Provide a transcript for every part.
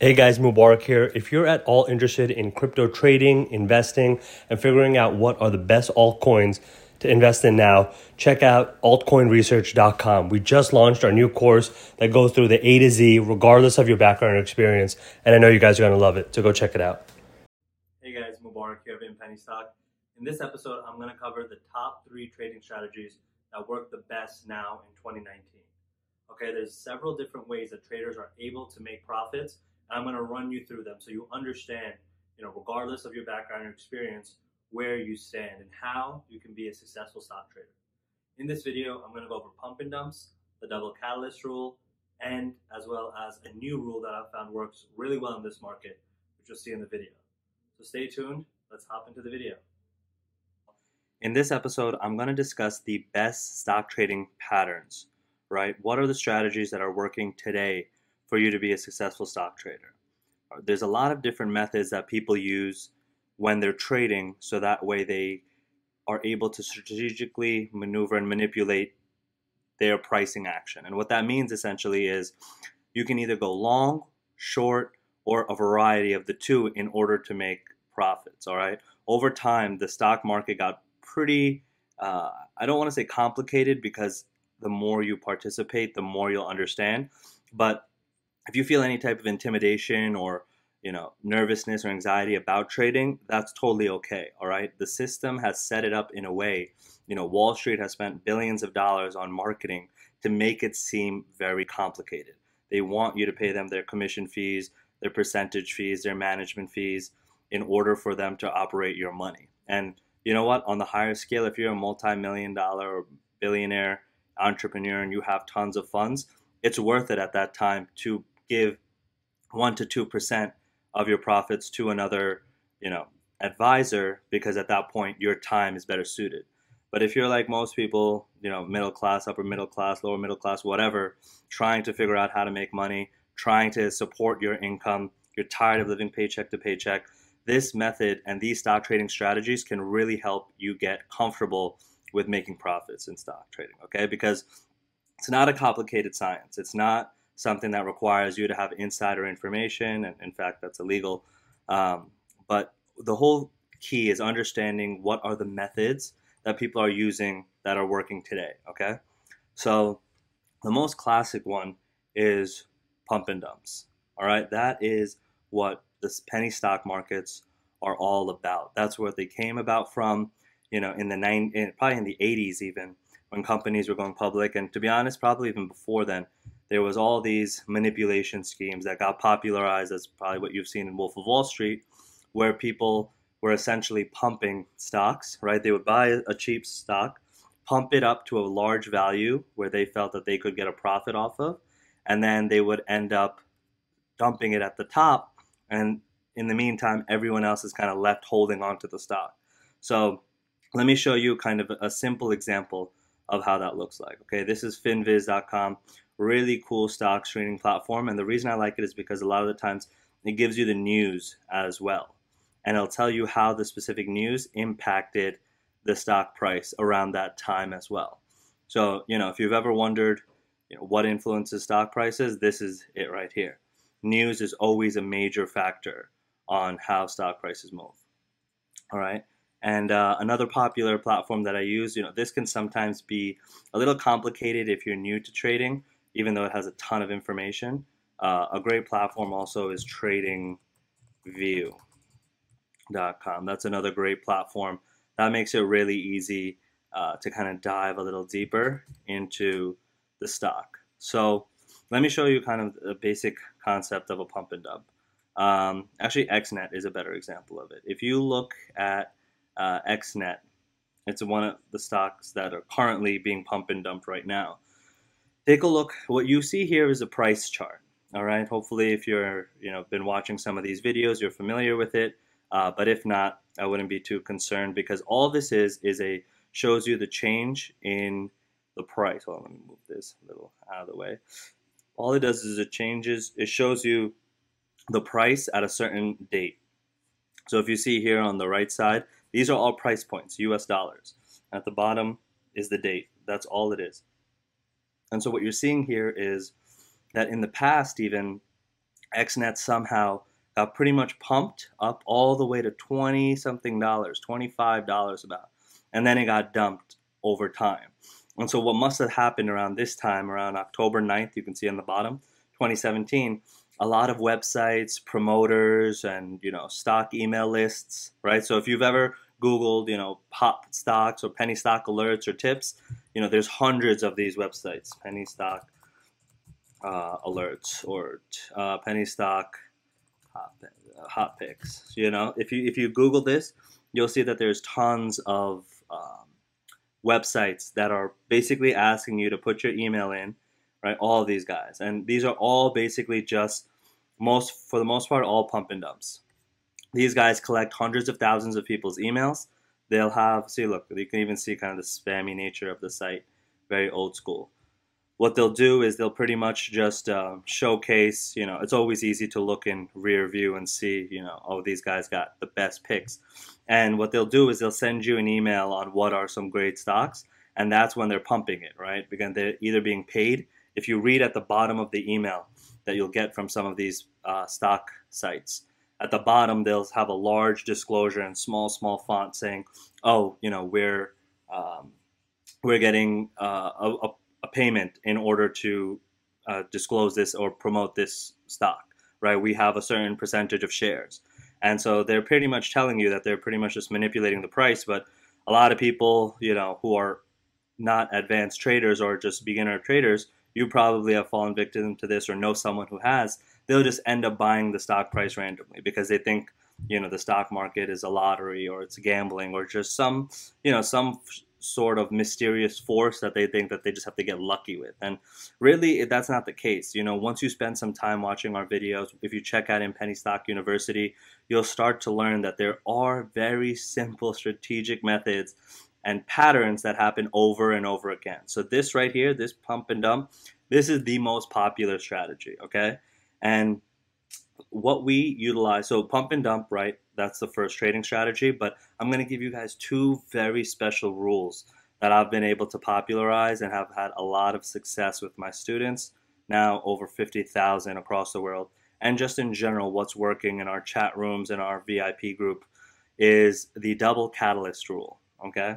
Hey guys, Mubarak here. If you're at all interested in crypto trading, investing, and figuring out what are the best altcoins to invest in now, check out altcoinresearch.com. We just launched our new course that goes through the A to Z, regardless of your background or experience. And I know you guys are going to love it, so go check it out. Hey guys, Mubarak here of Penny Stock. In this episode, I'm going to cover the top three trading strategies that work the best now in 2019. Okay, there's several different ways that traders are able to make profits I'm going to run you through them so you understand, you know, regardless of your background or experience, where you stand and how you can be a successful stock trader. In this video, I'm going to go over pump and dumps, the double catalyst rule, and as well as a new rule that I've found works really well in this market, which you'll see in the video. So stay tuned. Let's hop into the video. In this episode, I'm going to discuss the best stock trading patterns, right? What are the strategies that are working today for you to be a successful stock trader. Uh, there's a lot of different methods that people use when they're trading so that way they are able to strategically maneuver and manipulate their pricing action. And what that means essentially is you can either go long, short, or a variety of the two in order to make profits. All right. Over time, the stock market got pretty, uh, I don't want to say complicated because the more you participate, the more you'll understand. But if you feel any type of intimidation or you know nervousness or anxiety about trading that's totally okay all right? The system has set it up in a way you know wall street has spent billions of dollars on marketing to make it seem very complicated. They want you to pay them their commission fees their percentage fees their management fees in order for them to operate your money. And you know what? On the higher scale if you're a multi-million dollar or billionaire entrepreneur and you have tons of funds it's worth it at that time to give one to two percent of your profits to another, you know, advisor because at that point your time is better suited. But if you're like most people, you know, middle class, upper middle class, lower middle class, whatever, trying to figure out how to make money, trying to support your income, you're tired of living paycheck to paycheck, this method and these stock trading strategies can really help you get comfortable with making profits in stock trading, okay? Because it's not a complicated science. It's not something that requires you to have insider information, and in fact, that's illegal. Um, but the whole key is understanding what are the methods that people are using that are working today. Okay, so the most classic one is pump and dumps. All right, that is what the penny stock markets are all about. That's where they came about from. You know, in the nine, in, probably in the 80s, even when companies were going public, and to be honest, probably even before then, there was all these manipulation schemes that got popularized as probably what you've seen in Wolf of Wall Street, where people were essentially pumping stocks, right? They would buy a cheap stock, pump it up to a large value where they felt that they could get a profit off of, and then they would end up dumping it at the top. And in the meantime, everyone else is kind of left holding onto the stock. So let me show you kind of a simple example of how that looks like. Okay, this is finviz.com really cool stock trading platform. And the reason I like it is because a lot of the times it gives you the news as well. And it'll tell you how the specific news impacted the stock price around that time as well. So, you know, if you've ever wondered you know, what influences stock prices, this is it right here. News is always a major factor on how stock prices move. All right. And uh, another popular platform that I use, you know, this can sometimes be a little complicated if you're new to trading even though it has a ton of information. Uh, a great platform also is tradingview.com. That's another great platform. That makes it really easy uh, to kind of dive a little deeper into the stock. So let me show you kind of the basic concept of a pump and dump. Um, actually, XNet is a better example of it. If you look at uh, XNet, it's one of the stocks that are currently being pump and dumped right now take a look. What you see here is a price chart. All right. Hopefully, if you're you know been watching some of these videos, you're familiar with it. Uh, but if not, I wouldn't be too concerned because all this is is a shows you the change in the price. Well, let me move this a little out of the way. All it does is it changes. It shows you the price at a certain date. So if you see here on the right side, these are all price points, U.S. dollars. At the bottom is the date. That's all it is. And so what you're seeing here is that in the past, even XNet somehow got pretty much pumped up all the way to 20 something dollars, $25 about. And then it got dumped over time. And so what must have happened around this time, around October 9th, you can see on the bottom, 2017, a lot of websites, promoters, and you know stock email lists, right? So if you've ever Googled, you know, pop stocks or penny stock alerts or tips, you know, there's hundreds of these websites, penny stock uh, alerts or uh, penny stock hot, hot picks. You know, if you if you Google this, you'll see that there's tons of um, websites that are basically asking you to put your email in, right? All these guys, and these are all basically just most for the most part all pump and dumps. These guys collect hundreds of thousands of people's emails. They'll have see look you can even see kind of the spammy nature of the site, very old school. What they'll do is they'll pretty much just uh, showcase. You know, it's always easy to look in rear view and see. You know, oh these guys got the best picks. And what they'll do is they'll send you an email on what are some great stocks, and that's when they're pumping it, right? Because they're either being paid. If you read at the bottom of the email, that you'll get from some of these uh, stock sites. At the bottom, they'll have a large disclosure in small, small font saying, "Oh, you know, we're um, we're getting uh, a, a, payment in order to uh, disclose this or promote this stock, right? We have a certain percentage of shares." And so they're pretty much telling you that they're pretty much just manipulating the price. But a lot of people, you know, who are not advanced traders or just beginner traders, you probably have fallen victim to this or know someone who has, they'll just end up buying the stock price randomly because they think, you know, the stock market is a lottery or it's gambling or just some, you know, some sort of mysterious force that they think that they just have to get lucky with. And really, that's not the case. You know, once you spend some time watching our videos, if you check out in Penny Stock University, you'll start to learn that there are very simple strategic methods and patterns that happen over and over again. So this right here, this pump and dump, this is the most popular strategy, okay? And what we utilize, so pump and dump, right? That's the first trading strategy, but I'm to give you guys two very special rules that I've been able to popularize and have had a lot of success with my students, now over 50,000 across the world. And just in general, what's working in our chat rooms and our VIP group is the double catalyst rule, okay?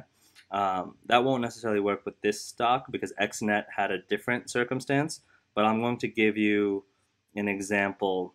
Um, that won't necessarily work with this stock because XNet had a different circumstance, but I'm going to give you an example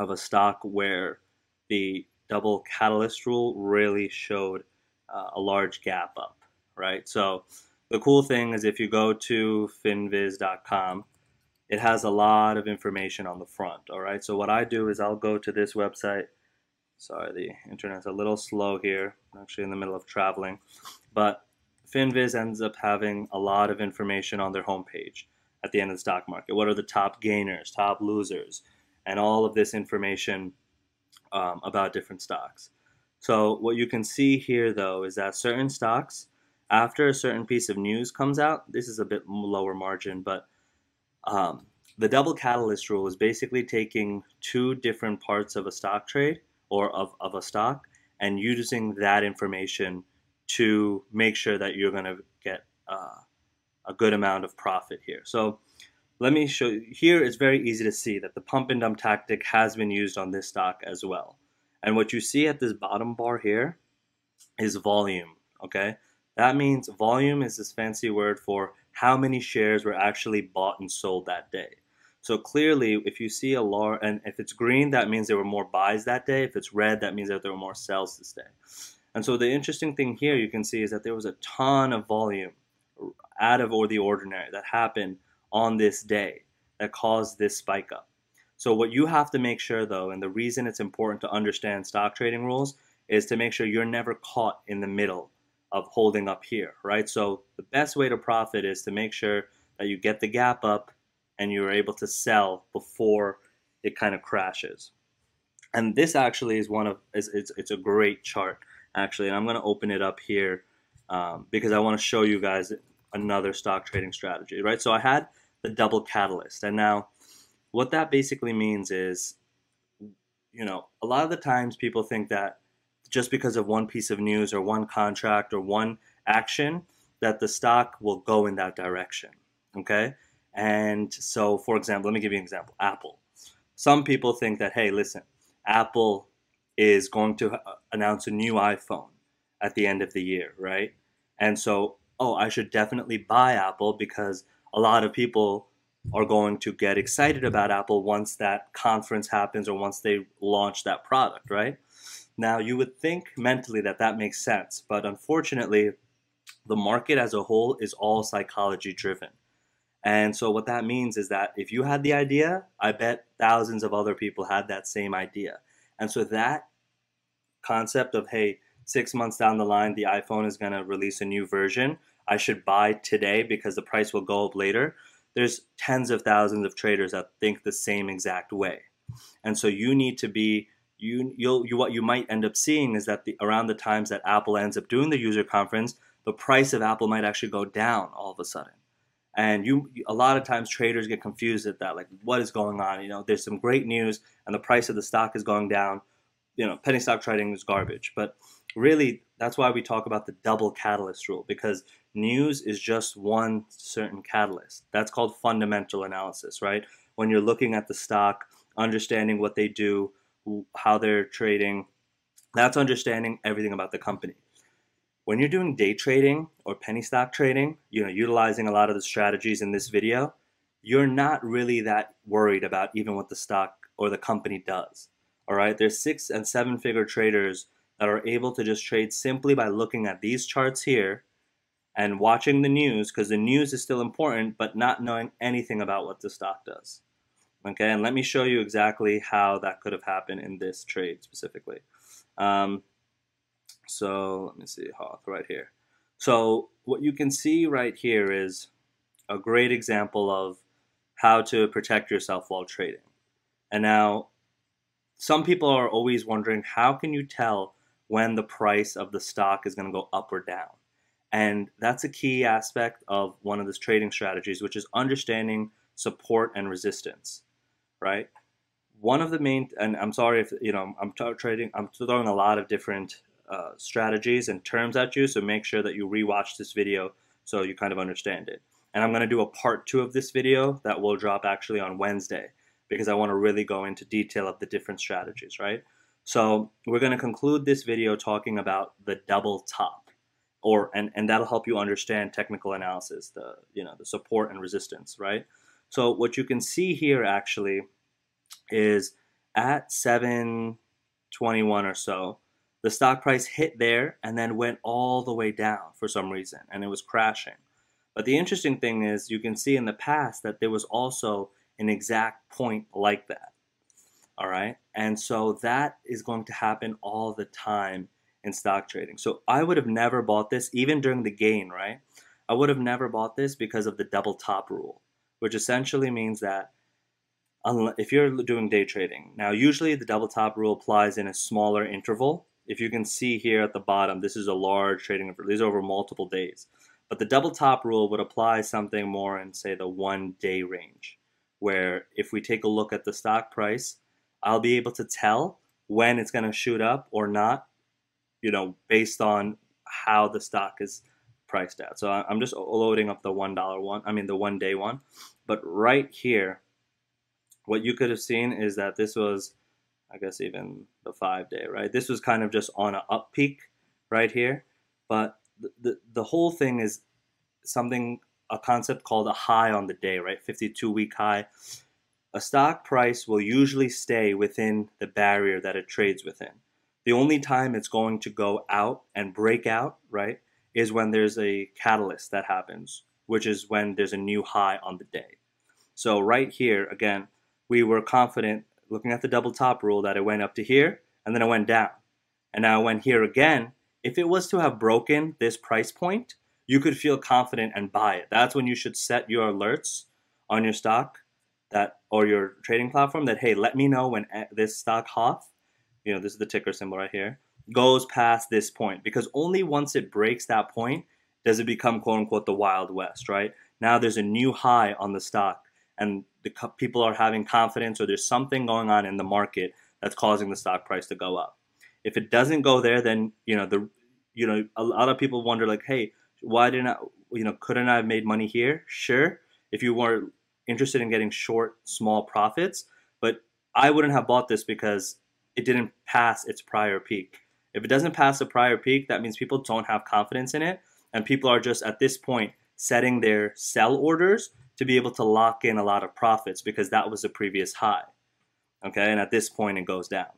of a stock where the double catalyst rule really showed uh, a large gap up, right? So the cool thing is if you go to finviz.com, it has a lot of information on the front, all right? So what I do is I'll go to this website. Sorry, the internet's a little slow here. I'm actually in the middle of traveling. But Finviz ends up having a lot of information on their homepage at the end of the stock market. What are the top gainers, top losers? And all of this information um, about different stocks. So what you can see here though is that certain stocks, after a certain piece of news comes out, this is a bit lower margin, but um, the double catalyst rule is basically taking two different parts of a stock trade or of, of a stock and using that information to make sure that you're going to get uh, a good amount of profit here. So let me show you. Here it's very easy to see that the pump and dump tactic has been used on this stock as well. And what you see at this bottom bar here is volume, okay? That means volume is this fancy word for how many shares were actually bought and sold that day. So clearly, if you see a large, and if it's green, that means there were more buys that day. If it's red, that means that there were more sells this day. And so the interesting thing here you can see is that there was a ton of volume out of or the ordinary that happened on this day that caused this spike up. So, what you have to make sure though, and the reason it's important to understand stock trading rules is to make sure you're never caught in the middle of holding up here, right? So, the best way to profit is to make sure that you get the gap up and you're able to sell before it kind of crashes. And this actually is one of it's it's, it's a great chart actually, and I'm going to open it up here um, because I want to show you guys another stock trading strategy, right? So I had the double catalyst, and now what that basically means is, you know, a lot of the times people think that just because of one piece of news or one contract or one action that the stock will go in that direction. Okay. And so, for example, let me give you an example Apple. Some people think that, hey, listen, Apple is going to uh, announce a new iPhone at the end of the year, right? And so, oh, I should definitely buy Apple because a lot of people are going to get excited about Apple once that conference happens or once they launch that product, right? Now, you would think mentally that that makes sense, but unfortunately, the market as a whole is all psychology driven. And so, what that means is that if you had the idea, I bet thousands of other people had that same idea. And so, that concept of, hey, six months down the line, the iPhone is going to release a new version, I should buy today because the price will go up later. There's tens of thousands of traders that think the same exact way. And so, you need to be you you'll you what you might end up seeing is that the around the times that Apple ends up doing the user conference, the price of Apple might actually go down all of a sudden. And you a lot of times traders get confused at that, like what is going on? You know, there's some great news and the price of the stock is going down. You know, penny stock trading is garbage. But really that's why we talk about the double catalyst rule, because news is just one certain catalyst. That's called fundamental analysis, right? When you're looking at the stock, understanding what they do, how they're trading. That's understanding everything about the company. When you're doing day trading or penny stock trading, you know, utilizing a lot of the strategies in this video, you're not really that worried about even what the stock or the company does. All right, there's six and seven figure traders that are able to just trade simply by looking at these charts here and watching the news because the news is still important, but not knowing anything about what the stock does. Okay, and let me show you exactly how that could have happened in this trade specifically. Um, so let me see, Hoth right here. So what you can see right here is a great example of how to protect yourself while trading. And now, some people are always wondering how can you tell when the price of the stock is going to go up or down? And that's a key aspect of one of the trading strategies, which is understanding support and resistance right? One of the main, and I'm sorry if you know, I'm trading, I'm throwing a lot of different uh, strategies and terms at you, so make sure that you rewatch this video so you kind of understand it. And I'm going to do a part two of this video that will drop actually on Wednesday because I want to really go into detail of the different strategies, right? So we're going to conclude this video talking about the double top, or and and that'll help you understand technical analysis, the you know the support and resistance, right? So what you can see here actually is at 721 or so, the stock price hit there and then went all the way down for some reason and it was crashing. But the interesting thing is you can see in the past that there was also an exact point like that. All right. And so that is going to happen all the time in stock trading. So I would have never bought this even during the gain, right? I would have never bought this because of the double top rule which essentially means that if you're doing day trading, now usually the double top rule applies in a smaller interval. If you can see here at the bottom, this is a large trading. These are over multiple days. But the double top rule would apply something more in, say, the one day range, where if we take a look at the stock price, I'll be able to tell when it's going to shoot up or not, you know, based on how the stock is priced at. So I'm just loading up the $1 one, I mean the one day one. But right here, what you could have seen is that this was, I guess even the five day, right? This was kind of just on an up peak right here. But the, the, the whole thing is something, a concept called a high on the day, right? 52 week high. A stock price will usually stay within the barrier that it trades within. The only time it's going to go out and break out, right, is when there's a catalyst that happens, which is when there's a new high on the day. So right here, again, we were confident looking at the double top rule that it went up to here and then it went down. And now it went here again. If it was to have broken this price point, you could feel confident and buy it. That's when you should set your alerts on your stock that or your trading platform that hey, let me know when eh, this stock Hoth, you know, this is the ticker symbol right here, goes past this point because only once it breaks that point does it become quote unquote the wild west, right? Now there's a new high on the stock and the people are having confidence or there's something going on in the market that's causing the stock price to go up. If it doesn't go there, then you know the you know a lot of people wonder like, hey, why didn't I you know couldn't I have made money here? Sure, if you were interested in getting short small profits, but I wouldn't have bought this because it didn't pass its prior peak. If it doesn't pass the prior peak, that means people don't have confidence in it, and people are just at this point setting their sell orders to be able to lock in a lot of profits because that was the previous high. Okay, and at this point it goes down.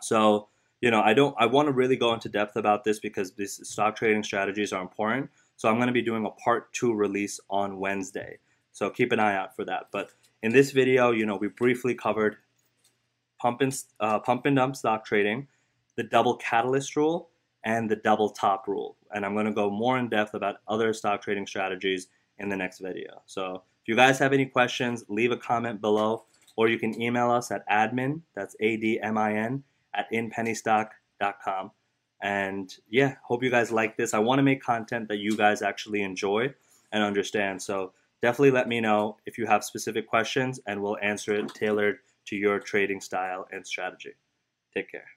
So, you know, I don't I want to really go into depth about this because these stock trading strategies are important. So I'm going to be doing a part 2 release on Wednesday. So keep an eye out for that. But in this video, you know, we briefly covered pump and uh, pump and dump stock trading, the double catalyst rule, and the double top rule. And I'm going to go more in depth about other stock trading strategies in the next video. So if you guys have any questions, leave a comment below, or you can email us at admin, that's A-D-M-I-N, at inpennystock.com. And yeah, hope you guys like this. I want to make content that you guys actually enjoy and understand. So definitely let me know if you have specific questions and we'll answer it tailored to your trading style and strategy. Take care.